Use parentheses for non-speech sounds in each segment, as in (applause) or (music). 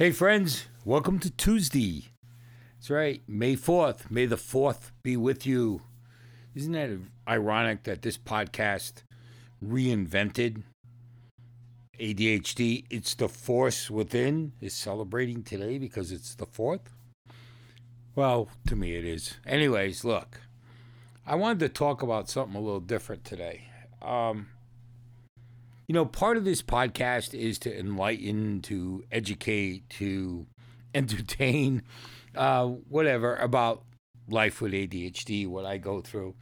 Hey, friends, welcome to Tuesday. That's right, May 4th. May the 4th be with you. Isn't that ironic that this podcast reinvented ADHD? It's the force within is celebrating today because it's the 4th? Well, to me it is. Anyways, look, I wanted to talk about something a little different today. Um, you know, part of this podcast is to enlighten, to educate, to (laughs) entertain, uh, whatever about life with ADHD, what I go through.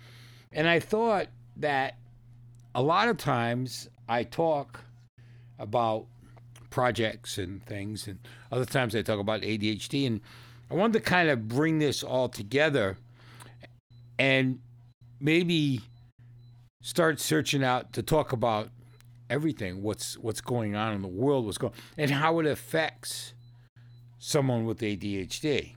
And I thought that a lot of times I talk about projects and things, and other times I talk about ADHD. And I wanted to kind of bring this all together and maybe start searching out to talk about everything what's what's going on in the world what's going and how it affects someone with ADHD.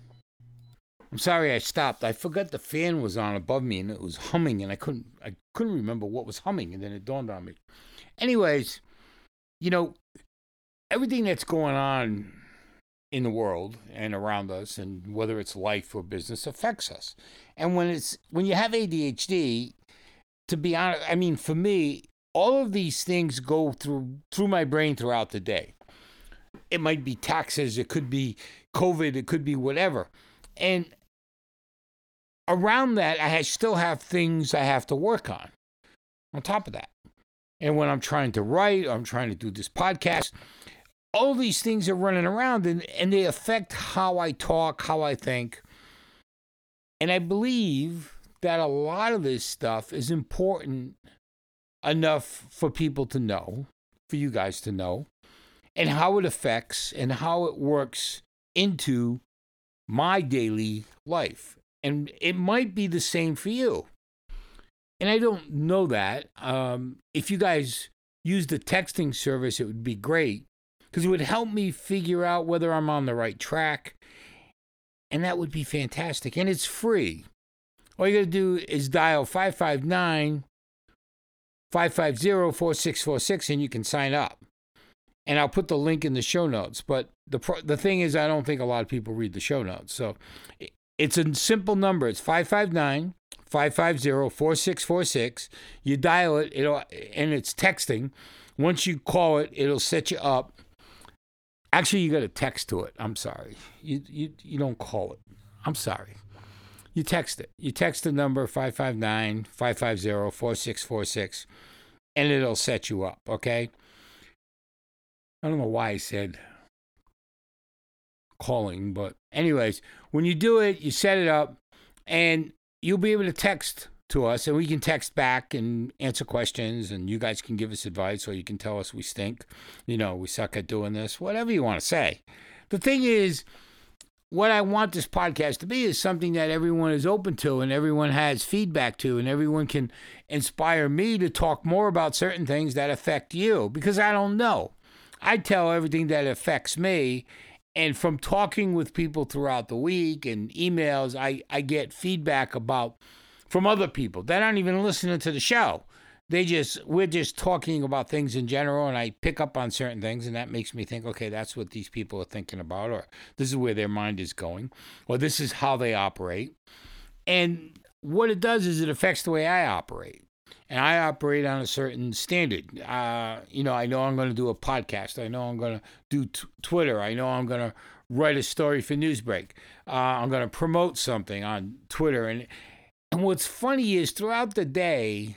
I'm sorry I stopped. I forgot the fan was on above me and it was humming and I couldn't I couldn't remember what was humming and then it dawned on me. Anyways, you know, everything that's going on in the world and around us and whether it's life or business affects us. And when it's when you have ADHD, to be honest, I mean for me, all of these things go through through my brain throughout the day. It might be taxes, it could be COVID, it could be whatever. And around that, I still have things I have to work on on top of that. And when I'm trying to write, I'm trying to do this podcast, all these things are running around and, and they affect how I talk, how I think. And I believe that a lot of this stuff is important enough for people to know, for you guys to know, and how it affects and how it works into my daily life. And it might be the same for you. And I don't know that. Um, if you guys use the texting service, it would be great because it would help me figure out whether I'm on the right track. And that would be fantastic. And it's free. All you got to do is dial 559 550 4646 and you can sign up. And I'll put the link in the show notes. But the, pro- the thing is, I don't think a lot of people read the show notes. So it's a simple number. It's 559 550 4646. You dial it, it'll, and it's texting. Once you call it, it'll set you up. Actually, you got to text to it. I'm sorry. You, you, you don't call it. I'm sorry. You text it. You text the number 559 550 4646 and it'll set you up, okay? I don't know why I said calling, but anyways, when you do it, you set it up and you'll be able to text to us and we can text back and answer questions and you guys can give us advice or you can tell us we stink. You know, we suck at doing this, whatever you want to say. The thing is, what I want this podcast to be is something that everyone is open to and everyone has feedback to, and everyone can inspire me to talk more about certain things that affect you because I don't know. I tell everything that affects me. And from talking with people throughout the week and emails, I, I get feedback about from other people that aren't even listening to the show they just we're just talking about things in general and i pick up on certain things and that makes me think okay that's what these people are thinking about or this is where their mind is going or this is how they operate. And what it does is it affects the way i operate. And i operate on a certain standard. Uh, you know i know i'm going to do a podcast. I know i'm going to do t- twitter. I know i'm going to write a story for newsbreak. Uh, i'm going to promote something on twitter. And and what's funny is throughout the day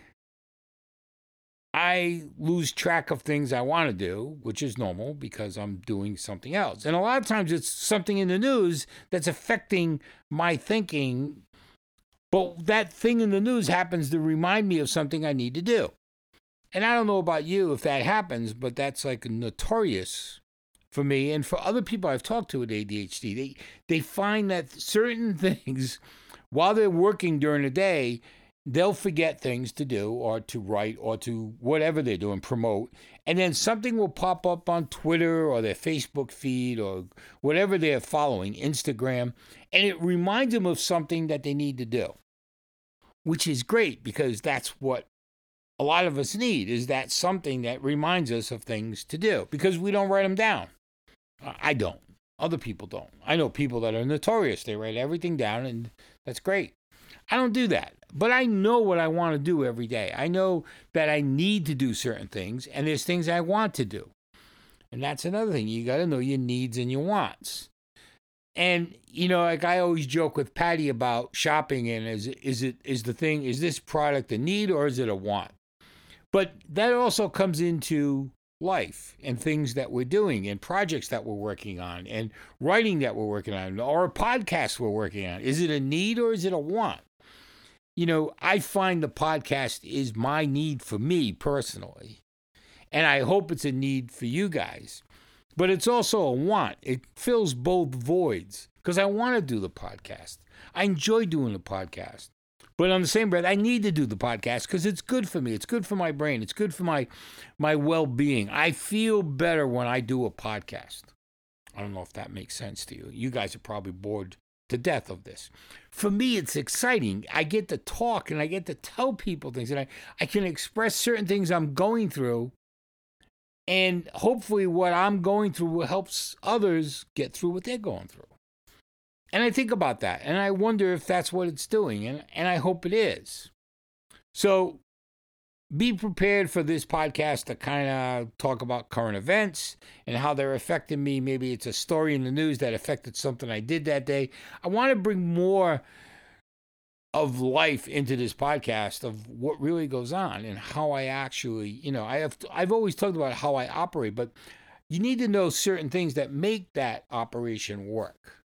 I lose track of things I want to do, which is normal because I'm doing something else. And a lot of times it's something in the news that's affecting my thinking, but that thing in the news happens to remind me of something I need to do. And I don't know about you if that happens, but that's like notorious for me and for other people I've talked to with ADHD. They they find that certain (laughs) things while they're working during the day they'll forget things to do or to write or to whatever they're doing, promote. And then something will pop up on Twitter or their Facebook feed or whatever they're following, Instagram, and it reminds them of something that they need to do, which is great because that's what a lot of us need is that something that reminds us of things to do because we don't write them down. I don't. Other people don't. I know people that are notorious. They write everything down, and that's great. I don't do that, but I know what I want to do every day. I know that I need to do certain things, and there's things I want to do. And that's another thing. You got to know your needs and your wants. And you know, like I always joke with Patty about shopping and is is it is the thing is this product a need or is it a want? But that also comes into life and things that we're doing and projects that we're working on and writing that we're working on or a podcast we're working on. Is it a need or is it a want? You know, I find the podcast is my need for me personally. And I hope it's a need for you guys. But it's also a want. It fills both voids because I want to do the podcast. I enjoy doing the podcast. But on the same breath, I need to do the podcast because it's good for me. It's good for my brain. It's good for my my well-being. I feel better when I do a podcast. I don't know if that makes sense to you. You guys are probably bored to death of this. For me, it's exciting. I get to talk and I get to tell people things and I, I can express certain things I'm going through. And hopefully, what I'm going through will helps others get through what they're going through. And I think about that and I wonder if that's what it's doing, and, and I hope it is. So be prepared for this podcast to kind of talk about current events and how they're affecting me. Maybe it's a story in the news that affected something I did that day. I want to bring more of life into this podcast of what really goes on and how I actually, you know, I have I've always talked about how I operate, but you need to know certain things that make that operation work.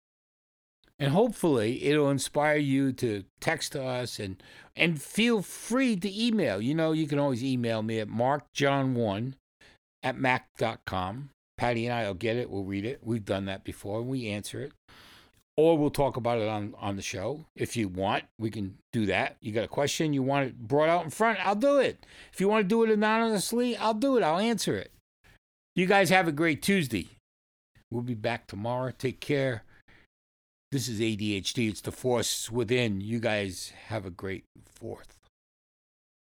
And hopefully it'll inspire you to text us and and feel free to email. You know, you can always email me at markjohn1 at mac.com. Patty and I will get it. We'll read it. We've done that before. We answer it. Or we'll talk about it on, on the show. If you want, we can do that. You got a question, you want it brought out in front, I'll do it. If you want to do it anonymously, I'll do it. I'll answer it. You guys have a great Tuesday. We'll be back tomorrow. Take care. This is ADHD. It's the force within. You guys have a great fourth.